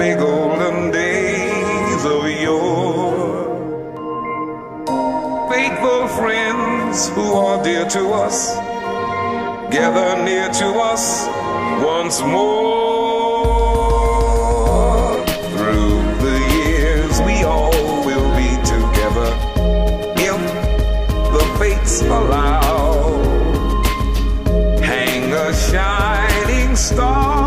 Happy golden days of yore. Faithful friends who are dear to us, gather near to us once more. Through the years, we all will be together if the fates allow. Hang a shining star